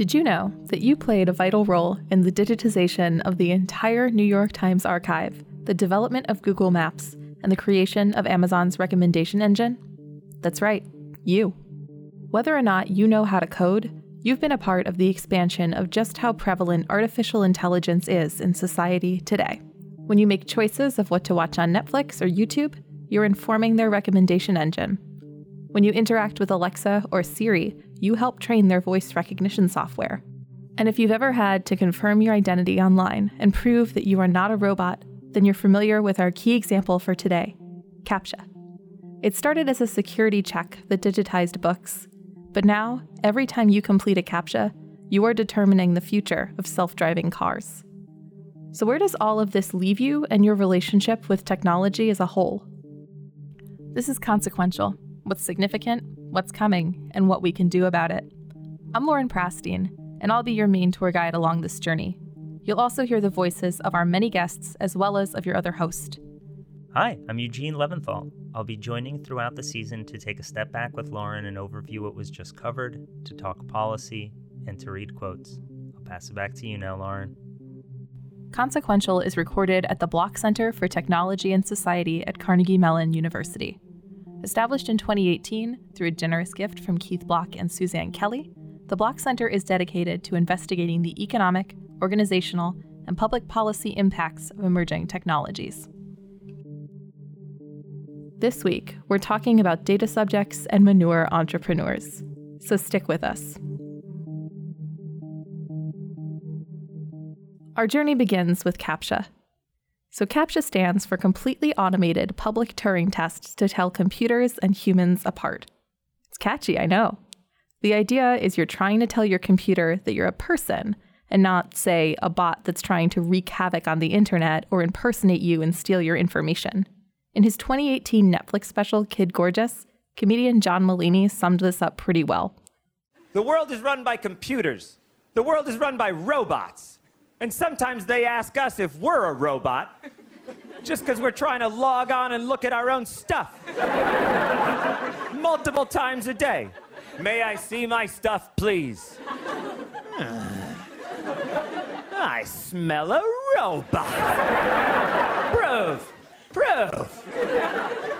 Did you know that you played a vital role in the digitization of the entire New York Times archive, the development of Google Maps, and the creation of Amazon's recommendation engine? That's right, you. Whether or not you know how to code, you've been a part of the expansion of just how prevalent artificial intelligence is in society today. When you make choices of what to watch on Netflix or YouTube, you're informing their recommendation engine. When you interact with Alexa or Siri, you help train their voice recognition software. And if you've ever had to confirm your identity online and prove that you are not a robot, then you're familiar with our key example for today CAPTCHA. It started as a security check that digitized books, but now, every time you complete a CAPTCHA, you are determining the future of self driving cars. So, where does all of this leave you and your relationship with technology as a whole? This is consequential what's significant, what's coming, and what we can do about it. I'm Lauren Prastien, and I'll be your main tour guide along this journey. You'll also hear the voices of our many guests as well as of your other host. Hi, I'm Eugene Leventhal. I'll be joining throughout the season to take a step back with Lauren and overview what was just covered, to talk policy, and to read quotes. I'll pass it back to you now, Lauren. Consequential is recorded at the Block Center for Technology and Society at Carnegie Mellon University. Established in 2018 through a generous gift from Keith Block and Suzanne Kelly, the Block Center is dedicated to investigating the economic, organizational, and public policy impacts of emerging technologies. This week, we're talking about data subjects and manure entrepreneurs. So stick with us. Our journey begins with CAPTCHA, so CAPTCHA stands for Completely Automated Public Turing Tests to Tell Computers and Humans Apart. It's catchy, I know. The idea is you're trying to tell your computer that you're a person and not, say, a bot that's trying to wreak havoc on the internet or impersonate you and steal your information. In his 2018 Netflix special, Kid Gorgeous, comedian John Mulaney summed this up pretty well. The world is run by computers. The world is run by robots. And sometimes they ask us if we're a robot, just because we're trying to log on and look at our own stuff. Multiple times a day. May I see my stuff, please? I smell a robot. Prove, prove,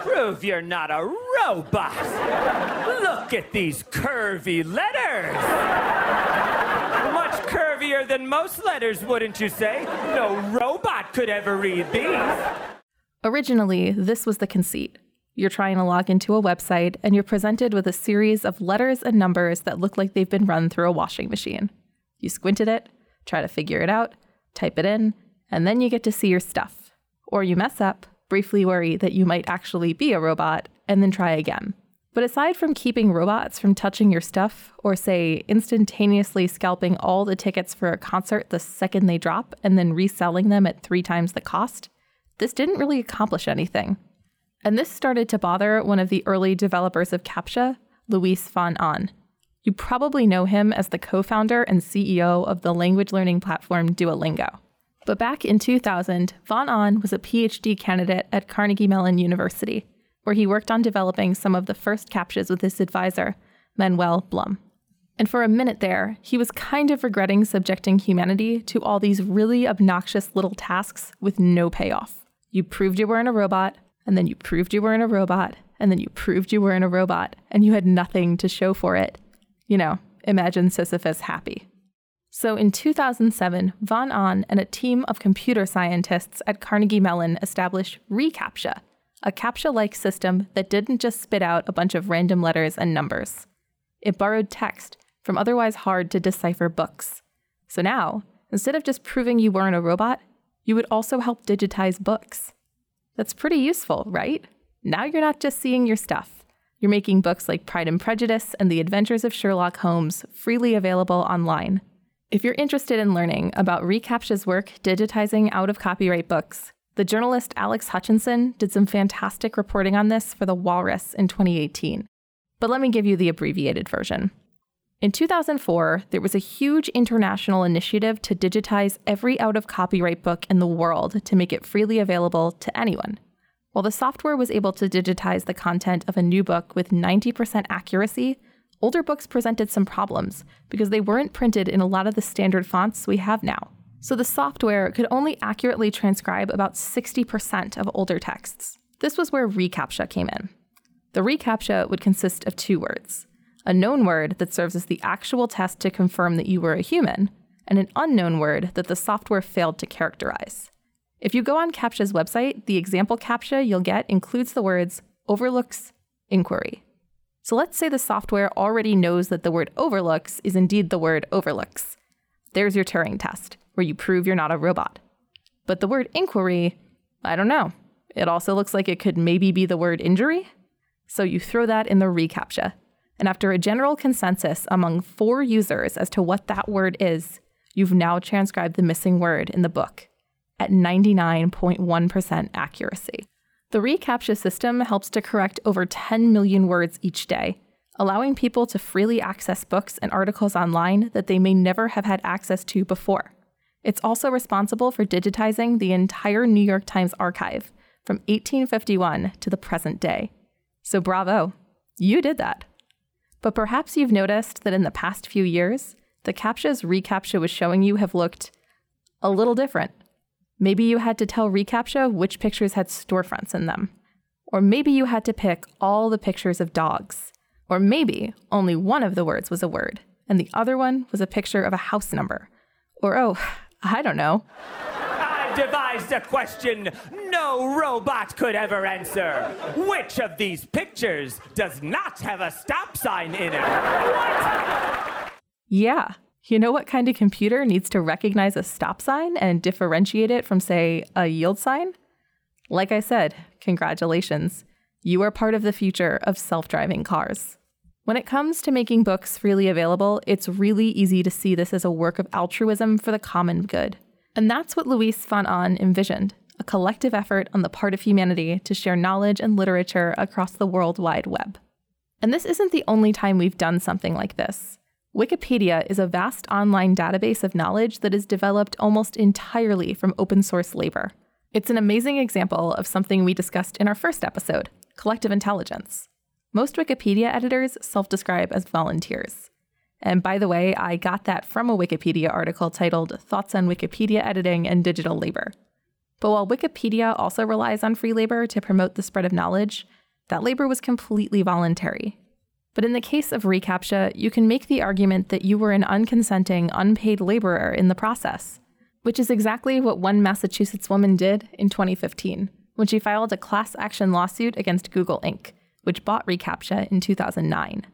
prove you're not a robot. Look at these curvy letters than most letters, wouldn't you say? No robot could ever read these. Originally, this was the conceit. You're trying to log into a website and you're presented with a series of letters and numbers that look like they've been run through a washing machine. You squint at it, try to figure it out, type it in, and then you get to see your stuff. Or you mess up, briefly worry that you might actually be a robot, and then try again. But aside from keeping robots from touching your stuff, or say instantaneously scalping all the tickets for a concert the second they drop and then reselling them at three times the cost, this didn't really accomplish anything. And this started to bother one of the early developers of CAPTCHA, Luis von Ahn. You probably know him as the co founder and CEO of the language learning platform Duolingo. But back in 2000, von Ahn was a PhD candidate at Carnegie Mellon University where he worked on developing some of the first CAPTCHAs with his advisor, Manuel Blum. And for a minute there, he was kind of regretting subjecting humanity to all these really obnoxious little tasks with no payoff. You proved you weren't a robot, and then you proved you weren't a robot, and then you proved you weren't a robot, and you had nothing to show for it. You know, imagine Sisyphus happy. So in 2007, Von Ahn and a team of computer scientists at Carnegie Mellon established reCAPTCHA, a CAPTCHA like system that didn't just spit out a bunch of random letters and numbers. It borrowed text from otherwise hard to decipher books. So now, instead of just proving you weren't a robot, you would also help digitize books. That's pretty useful, right? Now you're not just seeing your stuff. You're making books like Pride and Prejudice and The Adventures of Sherlock Holmes freely available online. If you're interested in learning about reCAPTCHA's work digitizing out of copyright books, the journalist Alex Hutchinson did some fantastic reporting on this for The Walrus in 2018. But let me give you the abbreviated version. In 2004, there was a huge international initiative to digitize every out of copyright book in the world to make it freely available to anyone. While the software was able to digitize the content of a new book with 90% accuracy, older books presented some problems because they weren't printed in a lot of the standard fonts we have now. So the software could only accurately transcribe about 60% of older texts. This was where reCAPTCHA came in. The reCAPTCHA would consist of two words a known word that serves as the actual test to confirm that you were a human, and an unknown word that the software failed to characterize. If you go on CAPTCHA's website, the example CAPTCHA you'll get includes the words overlooks inquiry. So let's say the software already knows that the word overlooks is indeed the word overlooks. There's your Turing test, where you prove you're not a robot. But the word inquiry, I don't know. It also looks like it could maybe be the word injury. So you throw that in the reCAPTCHA. And after a general consensus among four users as to what that word is, you've now transcribed the missing word in the book at 99.1% accuracy. The reCAPTCHA system helps to correct over 10 million words each day, allowing people to freely access books and articles online that they may never have had access to before. It's also responsible for digitizing the entire New York Times archive from 1851 to the present day. So, bravo, you did that. But perhaps you've noticed that in the past few years, the CAPTCHAs reCAPTCHA was showing you have looked a little different. Maybe you had to tell reCAPTCHA which pictures had storefronts in them. Or maybe you had to pick all the pictures of dogs. Or maybe only one of the words was a word, and the other one was a picture of a house number. Or, oh, I don't know. I devised a question no robot could ever answer. Which of these pictures does not have a stop sign in it? What? Yeah, you know what kind of computer needs to recognize a stop sign and differentiate it from, say, a yield sign? Like I said, congratulations. You are part of the future of self driving cars. When it comes to making books freely available, it's really easy to see this as a work of altruism for the common good. And that's what Luis von Ahn envisioned a collective effort on the part of humanity to share knowledge and literature across the World Wide Web. And this isn't the only time we've done something like this. Wikipedia is a vast online database of knowledge that is developed almost entirely from open source labor. It's an amazing example of something we discussed in our first episode collective intelligence. Most Wikipedia editors self describe as volunteers. And by the way, I got that from a Wikipedia article titled Thoughts on Wikipedia Editing and Digital Labor. But while Wikipedia also relies on free labor to promote the spread of knowledge, that labor was completely voluntary. But in the case of reCAPTCHA, you can make the argument that you were an unconsenting, unpaid laborer in the process, which is exactly what one Massachusetts woman did in 2015 when she filed a class action lawsuit against Google Inc., which bought reCAPTCHA in 2009.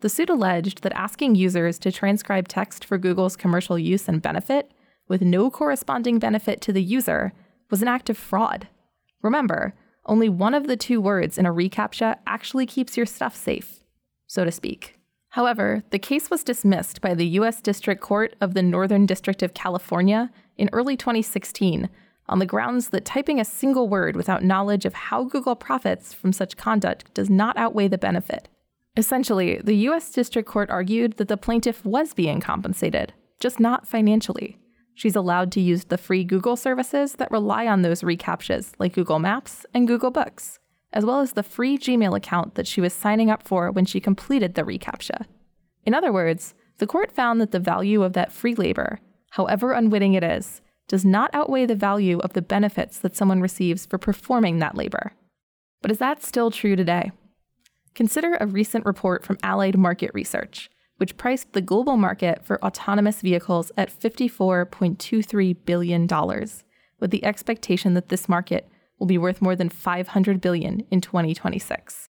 The suit alleged that asking users to transcribe text for Google's commercial use and benefit, with no corresponding benefit to the user, was an act of fraud. Remember, only one of the two words in a reCAPTCHA actually keeps your stuff safe so to speak. However, the case was dismissed by the U.S. District Court of the Northern District of California in early 2016 on the grounds that typing a single word without knowledge of how Google profits from such conduct does not outweigh the benefit. Essentially, the U.S. District Court argued that the plaintiff was being compensated, just not financially. She's allowed to use the free Google services that rely on those reCAPTCHAs, like Google Maps and Google Books as well as the free Gmail account that she was signing up for when she completed the reCAPTCHA. In other words, the court found that the value of that free labor, however unwitting it is, does not outweigh the value of the benefits that someone receives for performing that labor. But is that still true today? Consider a recent report from Allied Market Research, which priced the global market for autonomous vehicles at $54.23 billion, with the expectation that this market will be worth more than 500 billion in 2026.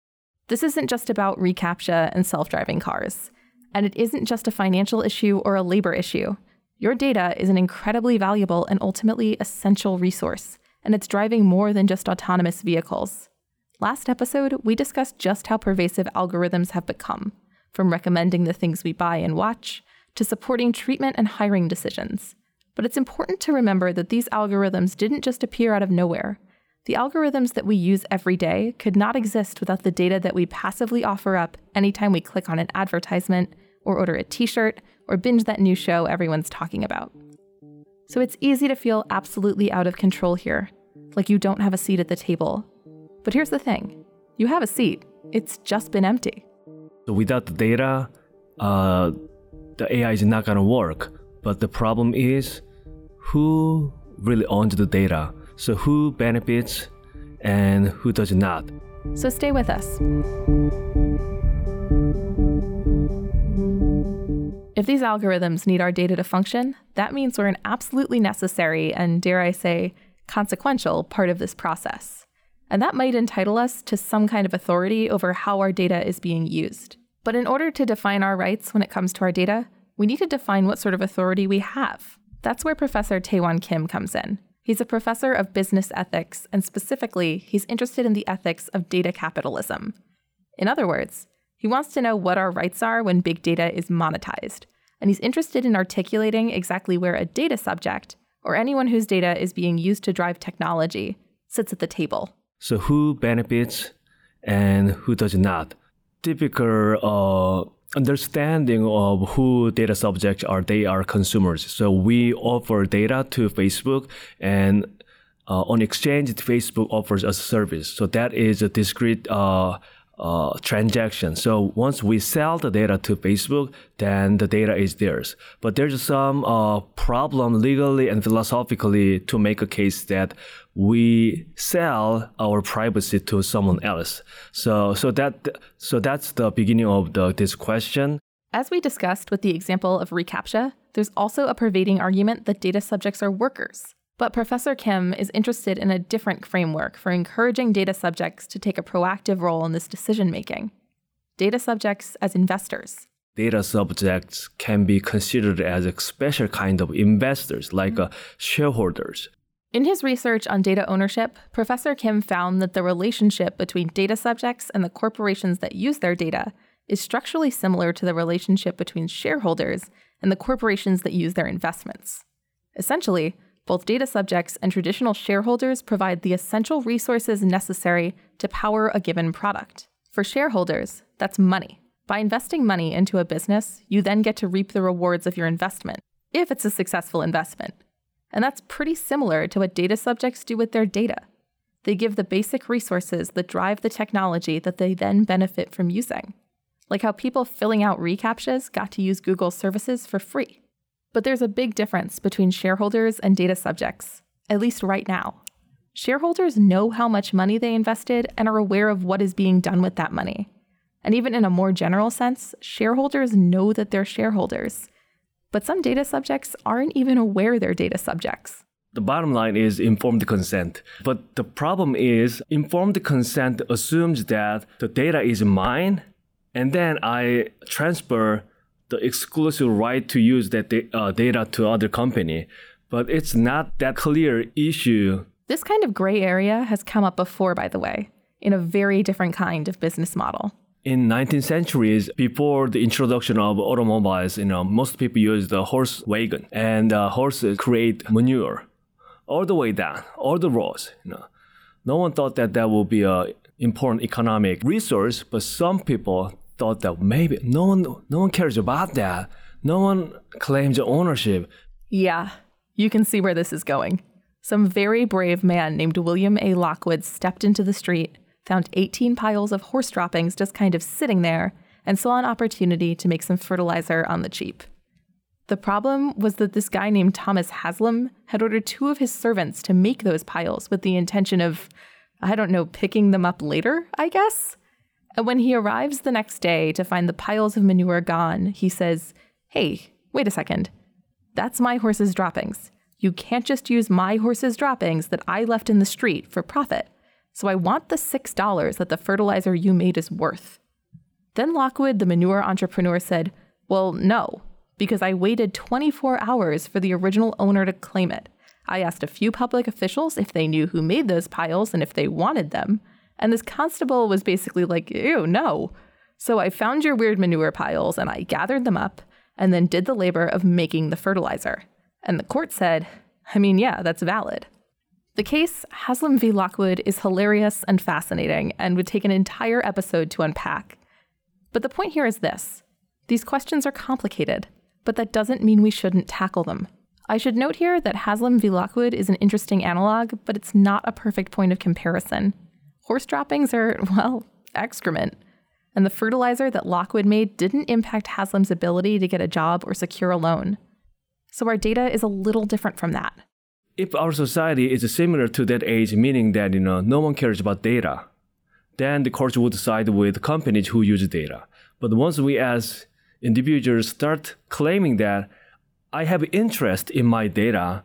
This isn't just about reCAPTCHA and self-driving cars, and it isn't just a financial issue or a labor issue. Your data is an incredibly valuable and ultimately essential resource, and it's driving more than just autonomous vehicles. Last episode, we discussed just how pervasive algorithms have become, from recommending the things we buy and watch to supporting treatment and hiring decisions. But it's important to remember that these algorithms didn't just appear out of nowhere. The algorithms that we use every day could not exist without the data that we passively offer up anytime we click on an advertisement, or order a t shirt, or binge that new show everyone's talking about. So it's easy to feel absolutely out of control here, like you don't have a seat at the table. But here's the thing you have a seat, it's just been empty. So without the data, uh, the AI is not going to work. But the problem is who really owns the data? So, who benefits and who does not? So, stay with us. If these algorithms need our data to function, that means we're an absolutely necessary and, dare I say, consequential part of this process. And that might entitle us to some kind of authority over how our data is being used. But in order to define our rights when it comes to our data, we need to define what sort of authority we have. That's where Professor Tae Wan Kim comes in. He's a professor of business ethics, and specifically, he's interested in the ethics of data capitalism. In other words, he wants to know what our rights are when big data is monetized, and he's interested in articulating exactly where a data subject, or anyone whose data is being used to drive technology, sits at the table. So, who benefits and who does not? Typical uh, understanding of who data subjects are, they are consumers. So, we offer data to Facebook and uh, on exchange, Facebook offers a service. So that is a discrete uh, uh, transaction. So once we sell the data to Facebook, then the data is theirs. But there's some uh, problem legally and philosophically to make a case that we sell our privacy to someone else. So so that so that's the beginning of the, this question. As we discussed with the example of reCAPTCHA, there's also a pervading argument that data subjects are workers. But Professor Kim is interested in a different framework for encouraging data subjects to take a proactive role in this decision making. Data subjects as investors. Data subjects can be considered as a special kind of investors, like mm-hmm. uh, shareholders. In his research on data ownership, Professor Kim found that the relationship between data subjects and the corporations that use their data is structurally similar to the relationship between shareholders and the corporations that use their investments. Essentially, both data subjects and traditional shareholders provide the essential resources necessary to power a given product. For shareholders, that's money. By investing money into a business, you then get to reap the rewards of your investment, if it's a successful investment. And that's pretty similar to what data subjects do with their data. They give the basic resources that drive the technology that they then benefit from using. Like how people filling out reCAPTCHAs got to use Google services for free. But there's a big difference between shareholders and data subjects, at least right now. Shareholders know how much money they invested and are aware of what is being done with that money. And even in a more general sense, shareholders know that they're shareholders. But some data subjects aren't even aware they're data subjects. The bottom line is informed consent. But the problem is, informed consent assumes that the data is mine, and then I transfer the exclusive right to use that da- uh, data to other company, but it's not that clear issue. This kind of gray area has come up before, by the way, in a very different kind of business model. In 19th centuries, before the introduction of automobiles, you know, most people use the horse wagon, and uh, horses create manure all the way down, all the roads. You know, no one thought that that would be a important economic resource, but some people thought that maybe no one no one cares about that. No one claims ownership. Yeah, you can see where this is going. Some very brave man named William A. Lockwood stepped into the street, found 18 piles of horse droppings just kind of sitting there, and saw an opportunity to make some fertilizer on the cheap. The problem was that this guy named Thomas Haslem had ordered two of his servants to make those piles with the intention of, I don't know, picking them up later, I guess? And when he arrives the next day to find the piles of manure gone, he says, Hey, wait a second. That's my horse's droppings. You can't just use my horse's droppings that I left in the street for profit. So I want the $6 that the fertilizer you made is worth. Then Lockwood, the manure entrepreneur, said, Well, no, because I waited 24 hours for the original owner to claim it. I asked a few public officials if they knew who made those piles and if they wanted them. And this constable was basically like, ew, no. So I found your weird manure piles and I gathered them up and then did the labor of making the fertilizer. And the court said, I mean, yeah, that's valid. The case, Haslem v. Lockwood, is hilarious and fascinating and would take an entire episode to unpack. But the point here is this these questions are complicated, but that doesn't mean we shouldn't tackle them. I should note here that Haslem v. Lockwood is an interesting analog, but it's not a perfect point of comparison. Horse droppings are, well, excrement. and the fertilizer that Lockwood made didn't impact Haslem's ability to get a job or secure a loan. So our data is a little different from that. If our society is similar to that age, meaning that you know no one cares about data, then the courts would side with companies who use data. But once we as individuals start claiming that I have interest in my data,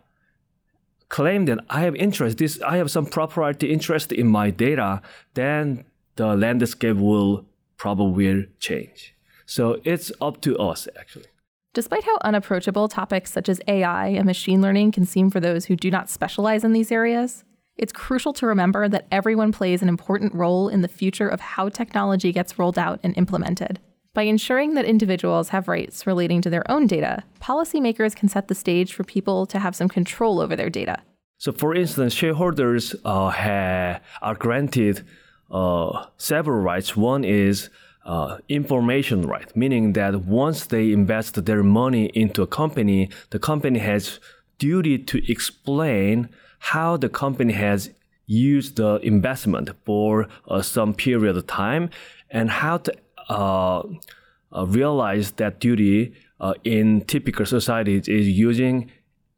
claim that I have interest, this I have some proprietary interest in my data, then the landscape will probably change. So it's up to us actually. Despite how unapproachable topics such as AI and machine learning can seem for those who do not specialize in these areas, it's crucial to remember that everyone plays an important role in the future of how technology gets rolled out and implemented. By ensuring that individuals have rights relating to their own data, policymakers can set the stage for people to have some control over their data. So, for instance, shareholders uh, are granted uh, several rights. One is uh, information right, meaning that once they invest their money into a company, the company has duty to explain how the company has used the investment for uh, some period of time and how to uh, uh, realize that duty uh, in typical societies is using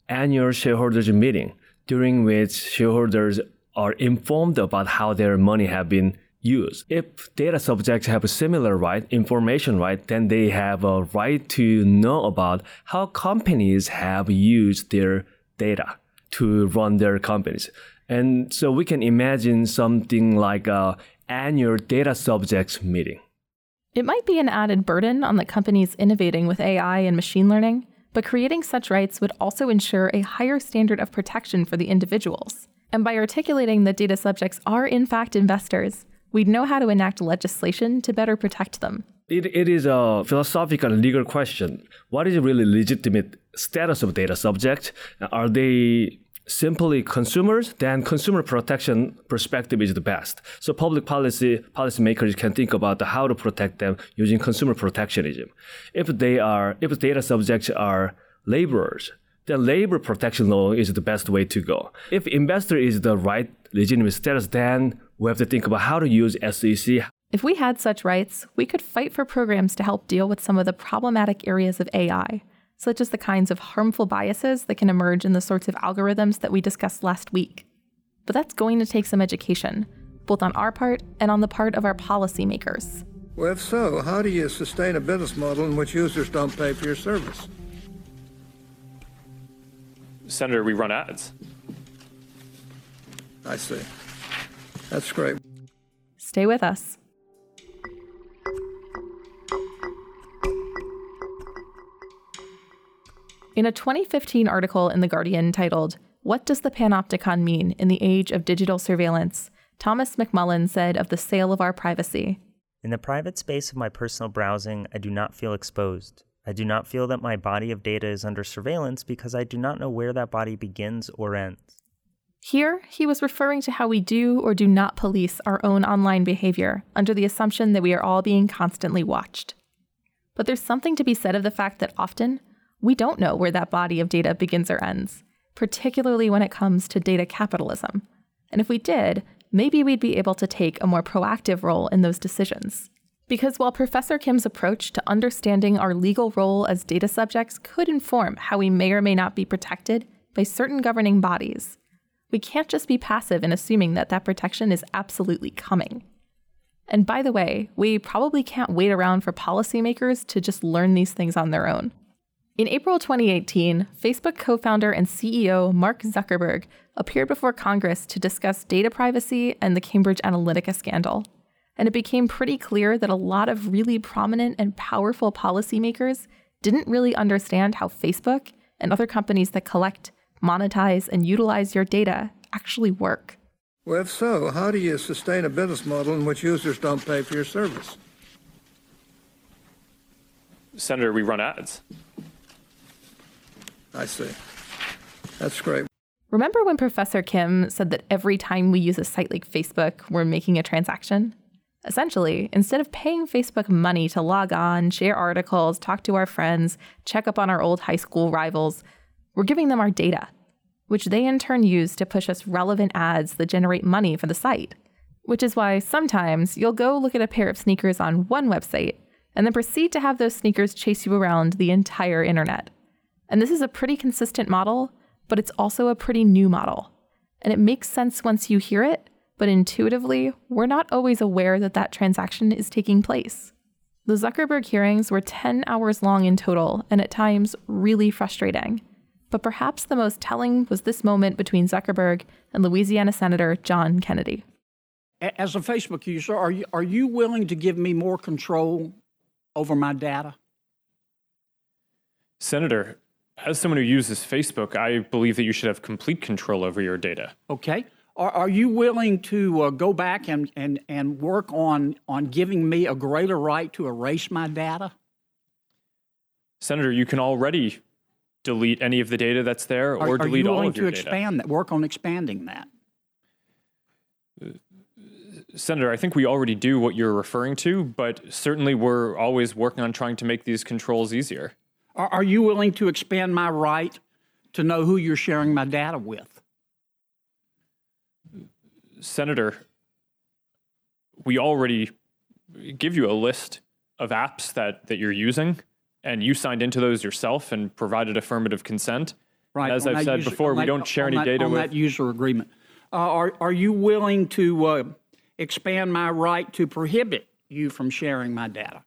annual shareholders meeting during which shareholders are informed about how their money have been used. If data subjects have a similar right, information right, then they have a right to know about how companies have used their data to run their companies. And so we can imagine something like a annual data subjects meeting. It might be an added burden on the companies innovating with AI and machine learning, but creating such rights would also ensure a higher standard of protection for the individuals. And by articulating that data subjects are in fact investors, we'd know how to enact legislation to better protect them. It, it is a philosophical and legal question. What is really legitimate status of data subject? Are they simply consumers? Then consumer protection perspective is the best. So public policy policymakers can think about how to protect them using consumer protectionism. If they are, if data subjects are laborers, then labor protection law is the best way to go. If investor is the right legitimate status, then we have to think about how to use SEC. If we had such rights, we could fight for programs to help deal with some of the problematic areas of AI, such as the kinds of harmful biases that can emerge in the sorts of algorithms that we discussed last week. But that's going to take some education, both on our part and on the part of our policymakers. Well, if so, how do you sustain a business model in which users don't pay for your service? Senator, we run ads. I see. That's great. Stay with us. In a 2015 article in The Guardian titled, What Does the Panopticon Mean in the Age of Digital Surveillance? Thomas McMullan said of the sale of our privacy. In the private space of my personal browsing, I do not feel exposed. I do not feel that my body of data is under surveillance because I do not know where that body begins or ends. Here, he was referring to how we do or do not police our own online behavior under the assumption that we are all being constantly watched. But there's something to be said of the fact that often we don't know where that body of data begins or ends, particularly when it comes to data capitalism. And if we did, maybe we'd be able to take a more proactive role in those decisions. Because while Professor Kim's approach to understanding our legal role as data subjects could inform how we may or may not be protected by certain governing bodies, we can't just be passive in assuming that that protection is absolutely coming. And by the way, we probably can't wait around for policymakers to just learn these things on their own. In April 2018, Facebook co founder and CEO Mark Zuckerberg appeared before Congress to discuss data privacy and the Cambridge Analytica scandal. And it became pretty clear that a lot of really prominent and powerful policymakers didn't really understand how Facebook and other companies that collect monetize, and utilize your data actually work? Well, if so, how do you sustain a business model in which users don't pay for your service? Senator, we run ads. I see. That's great. Remember when Professor Kim said that every time we use a site like Facebook, we're making a transaction? Essentially, instead of paying Facebook money to log on, share articles, talk to our friends, check up on our old high school rivals, we're giving them our data, which they in turn use to push us relevant ads that generate money for the site. Which is why sometimes you'll go look at a pair of sneakers on one website and then proceed to have those sneakers chase you around the entire internet. And this is a pretty consistent model, but it's also a pretty new model. And it makes sense once you hear it, but intuitively, we're not always aware that that transaction is taking place. The Zuckerberg hearings were 10 hours long in total and at times really frustrating. But perhaps the most telling was this moment between Zuckerberg and Louisiana Senator John Kennedy. As a Facebook user, are you, are you willing to give me more control over my data? Senator, as someone who uses Facebook, I believe that you should have complete control over your data. Okay. Are, are you willing to uh, go back and, and, and work on, on giving me a greater right to erase my data? Senator, you can already delete any of the data that's there or are, delete are you all willing of your to expand that, work on expanding that? Senator, I think we already do what you're referring to, but certainly we're always working on trying to make these controls easier. Are, are you willing to expand my right to know who you're sharing my data with? Senator, we already give you a list of apps that, that you're using, and you signed into those yourself and provided affirmative consent. Right. As on I've said user- before, we that- don't share any that- data on with. that user agreement. Uh, are are you willing to uh, expand my right to prohibit you from sharing my data?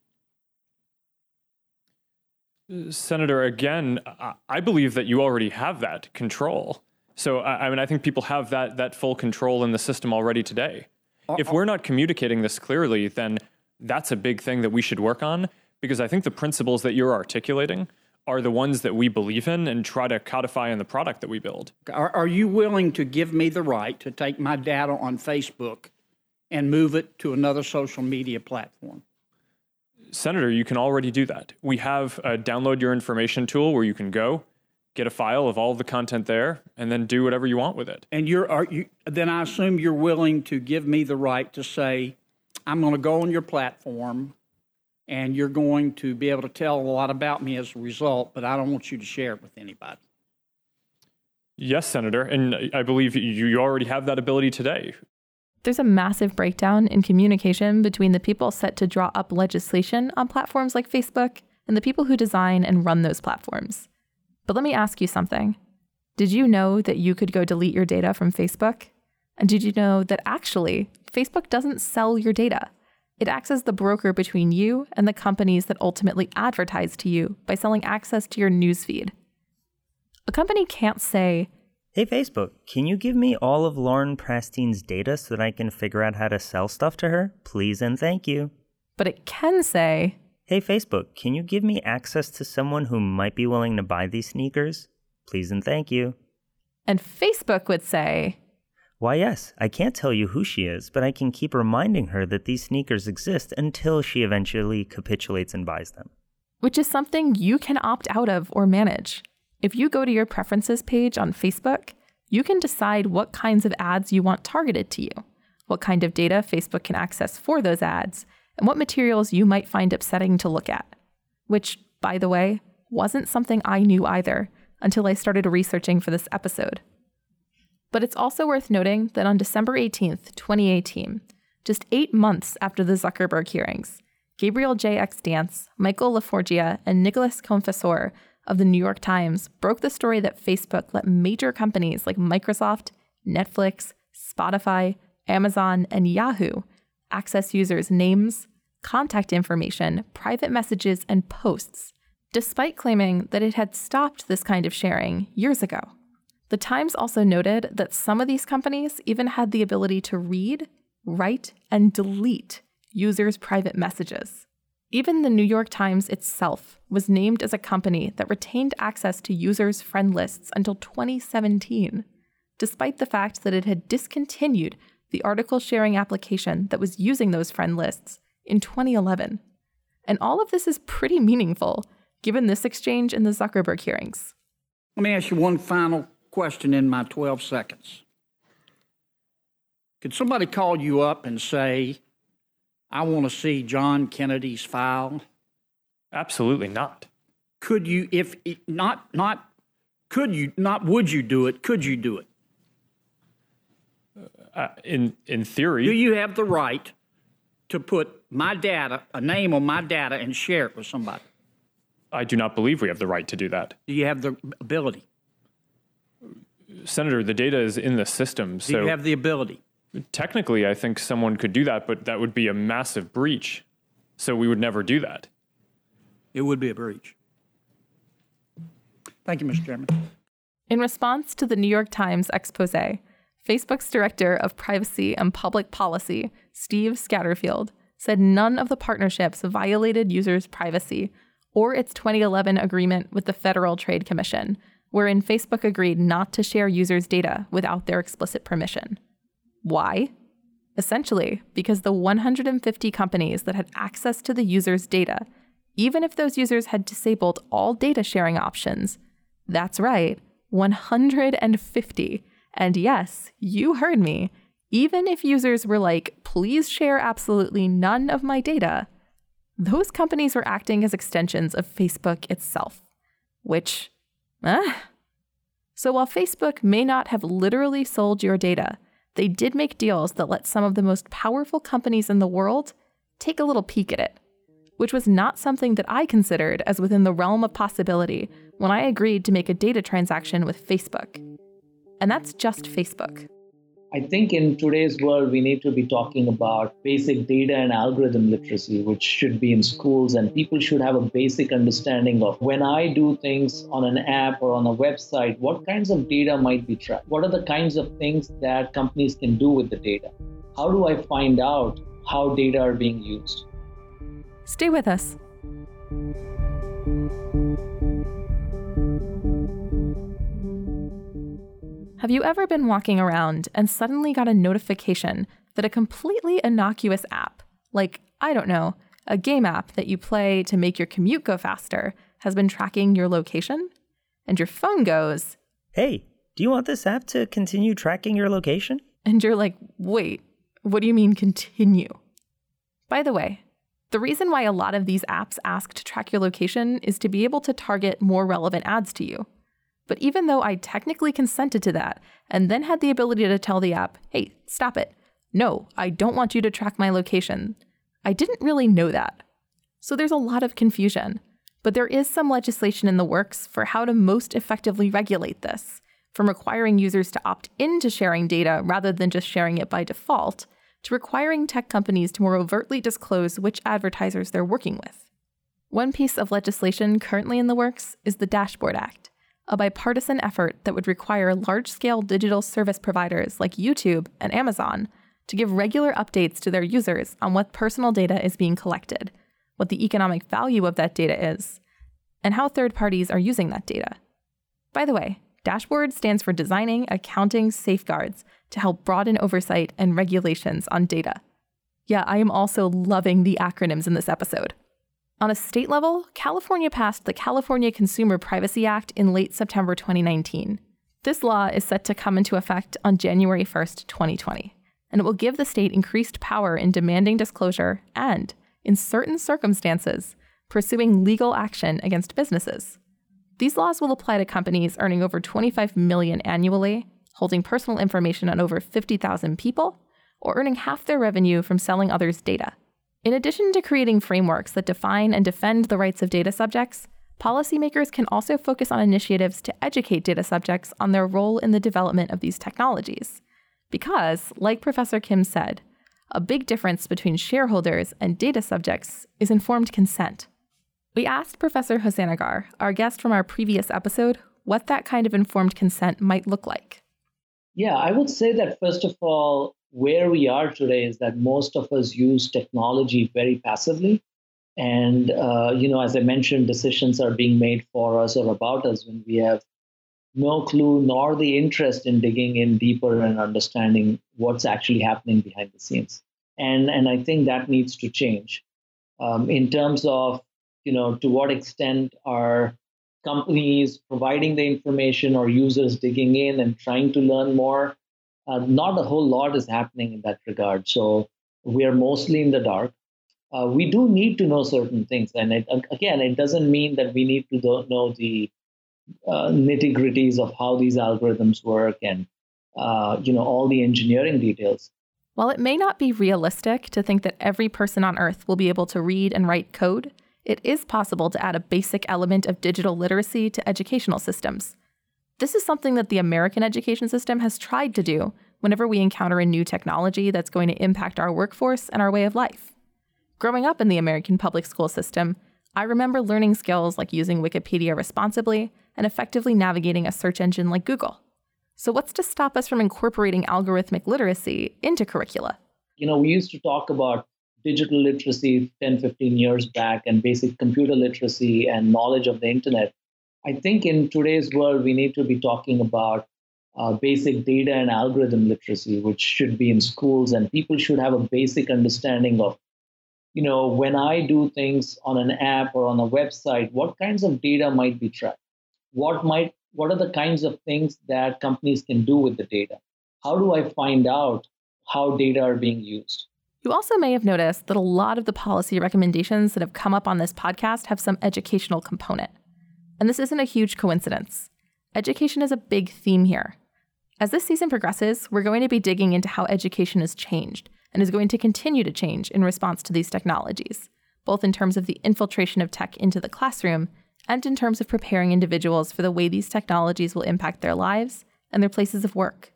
Senator, again, I- believe that you already have that control. So, I I mean, I think people have that, that full control in the system already today. Uh, if we're not communicating this clearly, then that's a big thing that we should work on because I think the principles that you're articulating are the ones that we believe in and try to codify in the product that we build. Are, are you willing to give me the right to take my data on Facebook and move it to another social media platform? Senator, you can already do that. We have a download your information tool where you can go, get a file of all the content there, and then do whatever you want with it. And you're are you then I assume you're willing to give me the right to say, I'm going to go on your platform and you're going to be able to tell a lot about me as a result, but I don't want you to share it with anybody. Yes, Senator, and I believe you- you already have that ability today. There's a massive breakdown in communication between the people set to draw up legislation on platforms like Facebook and the people who design and run those platforms. But let me ask you something. Did you know that you could go delete your data from Facebook? And did you know that actually, Facebook doesn't sell your data? It acts as the broker between you and the companies that ultimately advertise to you by selling access to your newsfeed. A company can't say, Hey Facebook, can you give me all of Lauren Prastien's data so that I can figure out how to sell stuff to her? Please and thank you. but it can say, Hey Facebook, can you give me access to someone who might be willing to buy these sneakers? Please and thank you. and Facebook would say, Why, yes, I can't tell you who she is, but I can keep reminding her that these sneakers exist until she eventually capitulates and buys them. which is something you can opt out of or manage. If you go to your preferences page on Facebook, you can decide what kinds of ads you want targeted to you, what kind of data Facebook can access for those ads, and what materials you might find upsetting to look at. Which, by the way, wasn't something I knew either until I started researching for this episode. But it's also worth noting that on December 18th, 2018, just eight months after the Zuckerberg hearings, Gabriel J.X. Dance, Michael LaForgia, and Nicholas Confessore of the New York Times broke the story that Facebook let major companies like Microsoft, Netflix, Spotify, Amazon, and Yahoo access users' names, contact information, private messages, and posts, despite claiming that it had stopped this kind of sharing years ago. The Times also noted that some of these companies even had the ability to read, write, and delete users' private messages. Even the New York Times itself was named as a company that retained access to users' friend lists until 2017, despite the fact that it had discontinued the article sharing application that was using those friend lists in 2011. And all of this is pretty meaningful given this exchange in the Zuckerberg hearings. Let me ask you one final question in my 12 seconds. Could somebody call you up and say, I want to see John Kennedy's file? Absolutely not. Could you, if it, not, not, could you, not would you do it, could you do it? Uh, in in theory, Do you have the right to put my data, a name on my data, and share it with somebody? I do not believe we have the right to do that. Do you have the ability? Senator, the data is in the system, Do so you have the ability? Technically I think someone could do that, but that would be a massive breach. So we would never do that. It would be a breach. Thank you, Mr. Chairman. In response to the New York Times expose, Facebook's director of privacy and public policy, Steve Satterfield, said none of the partnerships violated users' privacy or its 2011 agreement with the Federal Trade Commission, wherein Facebook agreed not to share users' data without their explicit permission. Why? Essentially, because the 150 companies that had access to the users' data, even if those users had disabled all data sharing options, that's right, 150. And yes, you heard me. Even if users were like, please share absolutely none of my data, those companies were acting as extensions of Facebook itself. Which, eh? So while Facebook may not have literally sold your data, they did make deals that let some of the most powerful companies in the world take a little peek at it, which was not something that I considered as within the realm of possibility when I agreed to make a data transaction with Facebook. And that's just Facebook. I think in today's world, we need to be talking about basic data and algorithm literacy, which should be in schools, and people should have a basic understanding of when I do things on an app or on a website, what kinds of data might be tracked? What are the kinds of things that companies can do with the data? How do I find out how data are being used? Stay with us. Have you ever been walking around and suddenly got a notification that a completely innocuous app, like, I don't know, a game app that you play to make your commute go faster, has been tracking your location? And your phone goes, Hey, do you want this app to continue tracking your location? and you're like, wait, what do you mean continue? By the way, the reason why a lot of these apps ask to track your location is to be able to target more relevant ads to you. But even though I technically consented to that and then had the ability to tell the app, hey, stop it. No, I don't want you to track my location. I didn't really know that. So there's a lot of confusion. But there is some legislation in the works for how to most effectively regulate this, from requiring users to opt into sharing data rather than just sharing it by default, to requiring tech companies to more overtly disclose which advertisers they're working with. One piece of legislation currently in the works is the Dashboard Act a bipartisan effort that would require large scale digital service providers like YouTube and Amazon to give regular updates to their users on what personal data is being collected, what the economic value of that data is, and how third parties are using that data. By the way, Dashboard stands for Designing Accounting Safeguards to help broaden oversight and regulations on data. Yeah, I am also loving the acronyms in this episode. On a state level, California passed the California Consumer Privacy Act in late September 2019. This law is set to come into effect on January 1, 2020, and it will give the state increased power in demanding disclosure and, in certain circumstances, pursuing legal action against businesses. These laws will apply to companies earning over 25 million annually, holding personal information on over 50,000 people, or earning half their revenue from selling others' data. In addition to creating frameworks that define and defend the rights of data subjects, policymakers can also focus on initiatives to educate data subjects on their role in the development of these technologies. Because, like Professor Kim said, a big difference between shareholders and data subjects is informed consent. We asked Professor Hosanagar, our guest from our previous episode, what that kind of informed consent might look like. Yeah, I would say that first of all, where we are today is that most of us use technology very passively. And, uh, you know, as I mentioned, decisions are being made for us or about us when we have no clue nor the interest in digging in deeper and understanding what's actually happening behind the scenes. And, and I think that needs to change um, in terms of, you know, to what extent are companies providing the information or users digging in and trying to learn more uh, not a whole lot is happening in that regard. So we are mostly in the dark. Uh, we do need to know certain things, and it, again, it doesn't mean that we need to know the uh, nitty gritties of how these algorithms work and uh, you know, all the engineering details. While it may not be realistic to think that every person on Earth will be able to read and write code, it is possible to add a basic element of digital literacy to educational systems. This is something that the American education system has tried to do whenever we encounter a new technology that's going to impact our workforce and our way of life. Growing up in the American public school system, I remember learning skills like using Wikipedia responsibly and effectively navigating a search engine like Google. So, what's to stop us from incorporating algorithmic literacy into curricula? You know, we used to talk about digital literacy 10, 15 years back and basic computer literacy and knowledge of the internet. I think in today's world, we need to be talking about uh, basic data and algorithm literacy, which should be in schools, and people should have a basic understanding of, you know, when I do things on an app or on a website, what kinds of data might be tracked? What might what are the kinds of things that companies can do with the data? How do I find out how data are being used? You also may have noticed that a lot of the policy recommendations that have come up on this podcast have some educational component. And this isn't a huge coincidence. Education is a big theme here. As this season progresses, we're going to be digging into how education has changed and is going to continue to change in response to these technologies, both in terms of the infiltration of tech into the classroom and in terms of preparing individuals for the way these technologies will impact their lives and their places of work.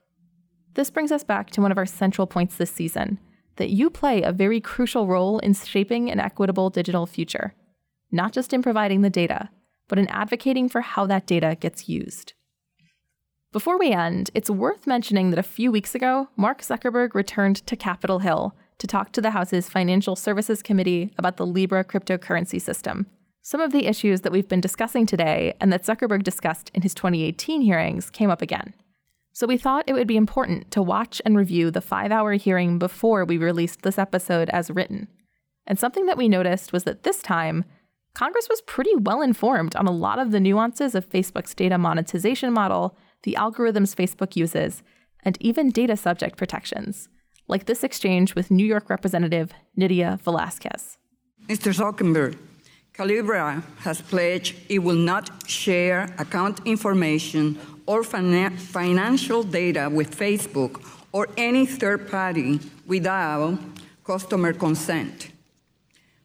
This brings us back to one of our central points this season that you play a very crucial role in shaping an equitable digital future, not just in providing the data, but in advocating for how that data gets used. Before we end, it's worth mentioning that a few weeks ago, Mark Zuckerberg returned to Capitol Hill to talk to the House's Financial Services Committee about the Libra cryptocurrency system some of the issues that we've been discussing today and that Zuckerberg discussed in his 2018 hearings came up again. So we thought it would be important to watch and review the five hour hearing before we released this episode as written. And something that we noticed was that this time, Congress was pretty well informed on a lot of the nuances of Facebook's data monetization model, the algorithms Facebook uses, and even data subject protections, like this exchange with New York Representative Nydia Velázquez. Mr. Zuckerberg, Calibra has pledged it will not share account information or financial data with Facebook or any third party without customer consent.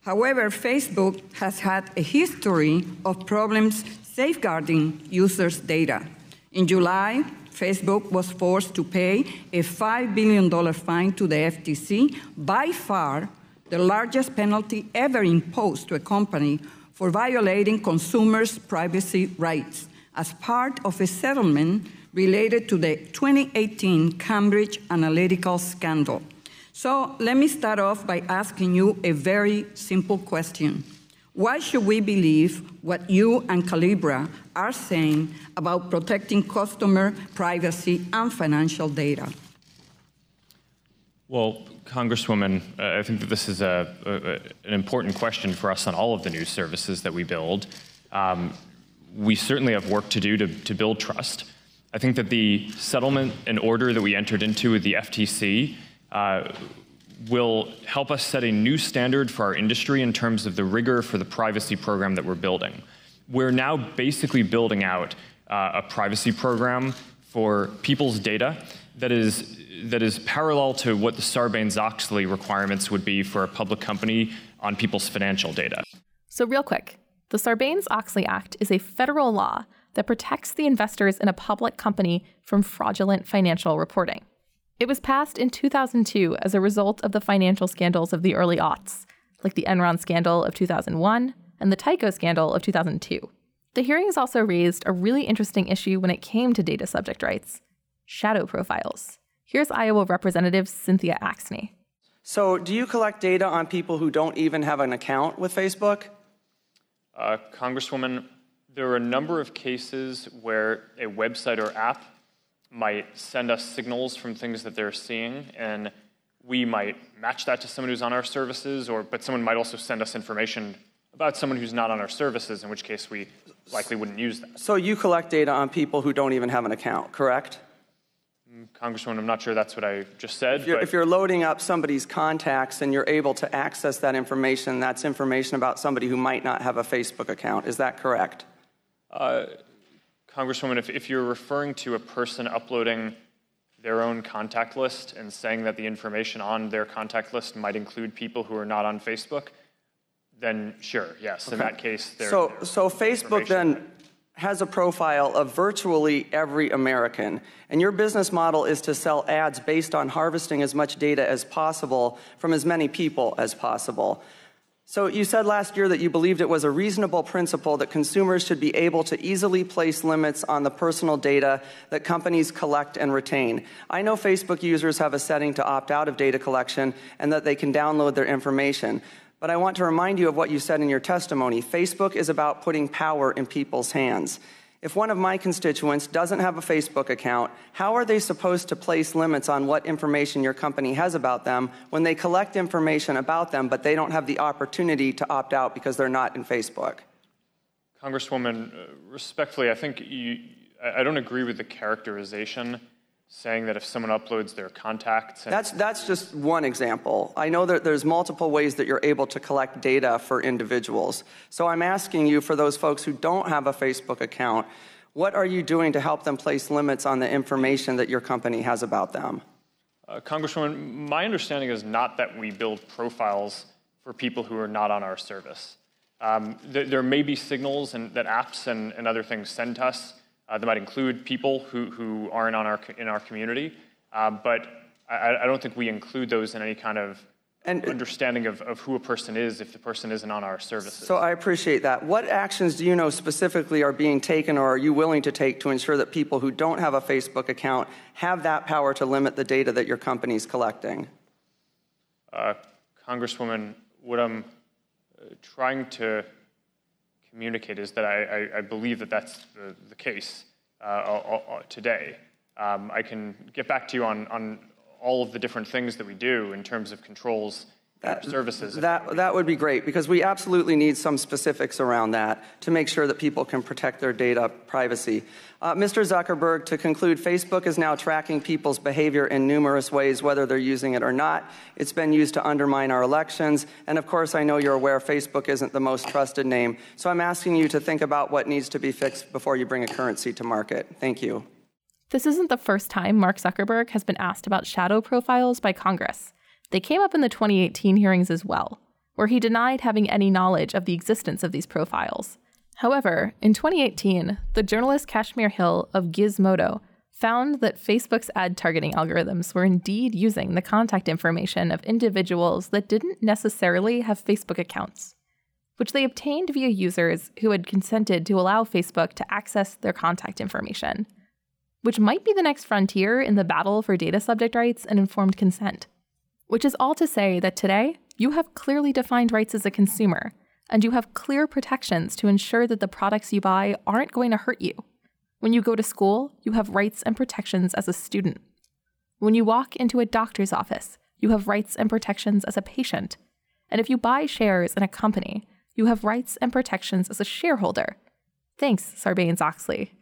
However, Facebook has had a history of problems safeguarding users' data. In July, Facebook was forced to pay a $5 billion fine to the FTC, by far the largest penalty ever imposed to a company for violating consumers' privacy rights as part of a settlement related to the 2018 Cambridge Analytica scandal. So let me start off by asking you a very simple question. Why should we believe what you and Calibra are saying about protecting customer privacy and financial data? Well, Congresswoman, uh, I think that this is a, a, an important question for us on all of the news services that we build. Um, we certainly have work to do to, to build trust. I think that the settlement and order that we entered into with the FTC uh, will help us set a new standard for our industry in terms of the rigor for the privacy program that we're building. We're now basically building out uh, a privacy program for people's data that is that is parallel to what the Sarbanes-Oxley requirements would be for a public company on people's financial data. So real quick, the Sarbanes-Oxley Act is a federal law that protects the investors in a public company from fraudulent financial reporting. It was passed in 2002 as a result of the financial scandals of the early aughts, like the Enron scandal of 2001 and the Tyco scandal of 2002. The hearings also raised a really interesting issue when it came to data subject rights shadow profiles. Here's Iowa Representative Cynthia Axne. So, do you collect data on people who don't even have an account with Facebook? Uh, Congresswoman, there are a number of cases where a website or app might send us signals from things that they're seeing, and we might match that to someone who's on our services, or but someone might also send us information about someone who's not on our services, in which case we likely wouldn't use that. So you collect data on people who don't even have an account, correct? Congresswoman, I'm not sure that's what I just said. If you're, if you're, loading up somebody's contacts and you're able to access that information, that's information about somebody who might not have a Facebook account. Is that correct? Uh, Congresswoman, if, if, you're referring to a person uploading their own contact list and saying that the information on their contact list might include people who are not on Facebook, then sure, yes. In that case, there. So, so Facebook then has a profile of virtually every American, and your business model is to sell ads based on harvesting as much data as possible from as many people as possible. So, you said last year that you believed it was a reasonable principle that consumers should be able to easily place limits on the personal data that companies collect and retain. I know Facebook users have a setting to opt out of data collection and that they can download their information. But I want to remind you of what you said in your testimony. Facebook is about putting power in people's hands. If one of my constituents doesn't have a Facebook account, how are they supposed to place limits on what information your company has about them when they collect information about them, but they don't have the opportunity to opt out because they're not in Facebook? Congresswoman, uh, respectfully, I think you, I don't agree with the characterization saying that if someone uploads their contacts. that's, that's just one example. I know that there's multiple ways that you're able to collect data for individuals. So I'm asking you, for those folks who don't have a Facebook account, what are you doing to help them place limits on the information that your company has about them? Uh, Congresswoman, my understanding is not that we build profiles for people who are not on our service. Um, th- there may be signals and, that apps and, and other things send to us uh, that might include people who, who aren't on our, in our community, uh, but I, I, don't think we include those in any kind of and, understanding of, of who a person is if the person isn't on our services. So I appreciate that. What actions do you know specifically are being taken or are you willing to take to ensure that people who don't have a Facebook account have that power to limit the data that your company is collecting? Uh, Congresswoman, what I'm uh, trying to communicate is that I, I, I believe that that's the, the case uh, today. Um, I can get back to you on, on all of the different things that we do in terms of controls that, services. That, that would be great because we absolutely need some specifics around that to make sure that people can protect their data privacy. Uh, Mr. Zuckerberg, to conclude, Facebook is now tracking people's behavior in numerous ways, whether they're using it or not. It's been used to undermine our elections. And of course, I know you're aware Facebook isn't the most trusted name. So I'm asking you to think about what needs to be fixed before you bring a currency to market. Thank you. This isn't the first time Mark Zuckerberg has been asked about shadow profiles by Congress. They came up in the 2018 hearings as well, where he denied having any knowledge of the existence of these profiles. However, in 2018, the journalist Kashmir Hill of Gizmodo found that Facebook's ad targeting algorithms were indeed using the contact information of individuals that didn't necessarily have Facebook accounts, which they obtained via users who had consented to allow Facebook to access their contact information, which might be the next frontier in the battle for data subject rights and informed consent. Which is all to say that today, you have clearly defined rights as a consumer, and you have clear protections to ensure that the products you buy aren't going to hurt you. When you go to school, you have rights and protections as a student. When you walk into a doctor's office, you have rights and protections as a patient. And if you buy shares in a company, you have rights and protections as a shareholder. Thanks, Sarbanes Oxley.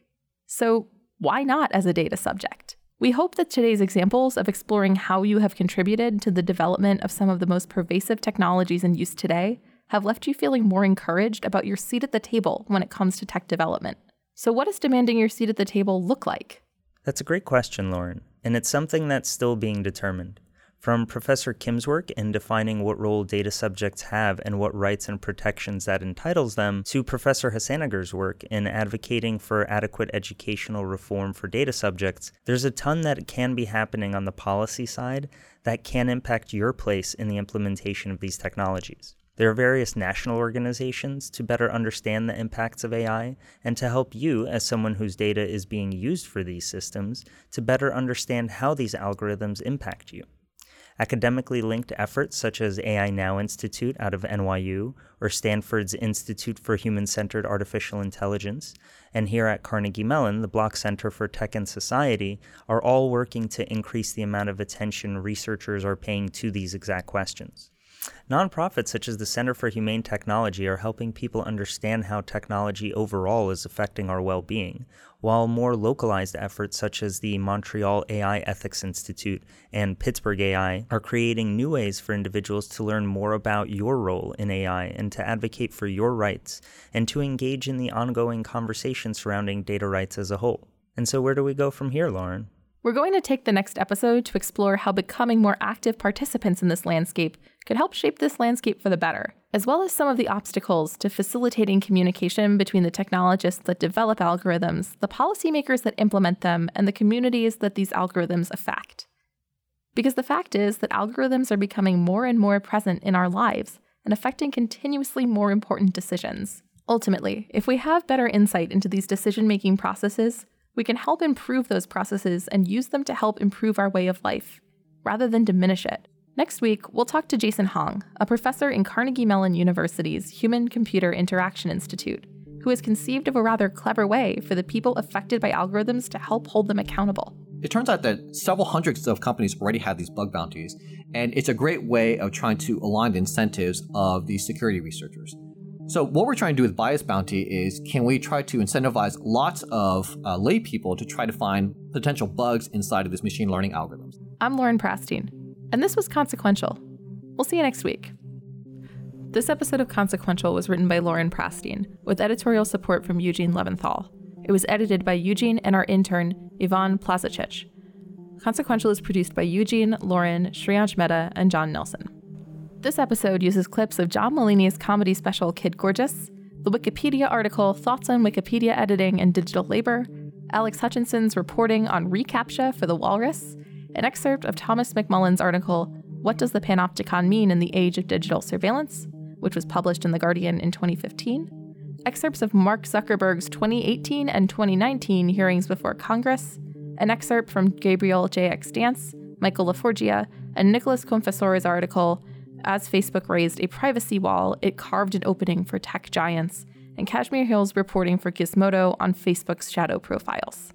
So, why not as a data subject? We hope that today's examples of exploring how you have contributed to the development of some of the most pervasive technologies in use today have left you feeling more encouraged about your seat at the table when it comes to tech development. So, what does demanding your seat at the table look like? That's a great question, Lauren, and it's something that's still being determined. From Professor Kim's work in defining what role data subjects have and what rights and protections that entitles them, to Professor Hosanagar's work in advocating for adequate educational reform for data subjects, there's a ton that can be happening on the policy side that can impact your place in the implementation of these technologies. There are various national organizations to better understand the impacts of AI and to help you, as someone whose data is being used for these systems, to better understand how these algorithms impact you. Academically linked efforts such as AI Now Institute out of NYU or Stanford's Institute for Human Centered Artificial Intelligence, and here at Carnegie Mellon, the Block Center for Tech and Society, are all working to increase the amount of attention researchers are paying to these exact questions. Nonprofits such as the Center for Humane Technology are helping people understand how technology overall is affecting our well being, while more localized efforts such as the Montreal AI Ethics Institute and Pittsburgh AI are creating new ways for individuals to learn more about your role in AI and to advocate for your rights and to engage in the ongoing conversation surrounding data rights as a whole. And so, where do we go from here, Lauren? We're going to take the next episode to explore how becoming more active participants in this landscape could help shape this landscape for the better, as well as some of the obstacles to facilitating communication between the technologists that develop algorithms, the policymakers that implement them, and the communities that these algorithms affect. Because the fact is that algorithms are becoming more and more present in our lives and affecting continuously more important decisions. Ultimately, if we have better insight into these decision making processes, we can help improve those processes and use them to help improve our way of life, rather than diminish it. Next week, we'll talk to Jason Hong, a professor in Carnegie Mellon University's Human Computer Interaction Institute, who has conceived of a rather clever way for the people affected by algorithms to help hold them accountable. It turns out that several hundreds of companies already have these bug bounties, and it's a great way of trying to align the incentives of these security researchers. So, what we're trying to do with Bias Bounty is can we try to incentivize lots of uh, lay people to try to find potential bugs inside of this machine learning algorithms? I'm Lauren Prastien, and this was Consequential. We'll see you next week. This episode of Consequential was written by Lauren Prastien, with editorial support from Eugene Leventhal. It was edited by Eugene and our intern, Ivan Plazachich. Consequential is produced by Eugene, Lauren, Shreyansh Mehta, and John Nelson. This episode uses clips of John Mulaney's comedy special Kid Gorgeous, the Wikipedia article Thoughts on Wikipedia Editing and Digital Labor, Alex Hutchinson's reporting on reCAPTCHA for the Walrus, an excerpt of Thomas McMullan's article What Does the Panopticon Mean in the Age of Digital Surveillance, which was published in The Guardian in 2015, excerpts of Mark Zuckerberg's 2018 and 2019 hearings before Congress, an excerpt from Gabriel J.X. Dance, Michael LaForgia, and Nicholas Confessore's article as Facebook raised a privacy wall, it carved an opening for tech giants, and Kashmir Hill's reporting for Gizmodo on Facebook's shadow profiles.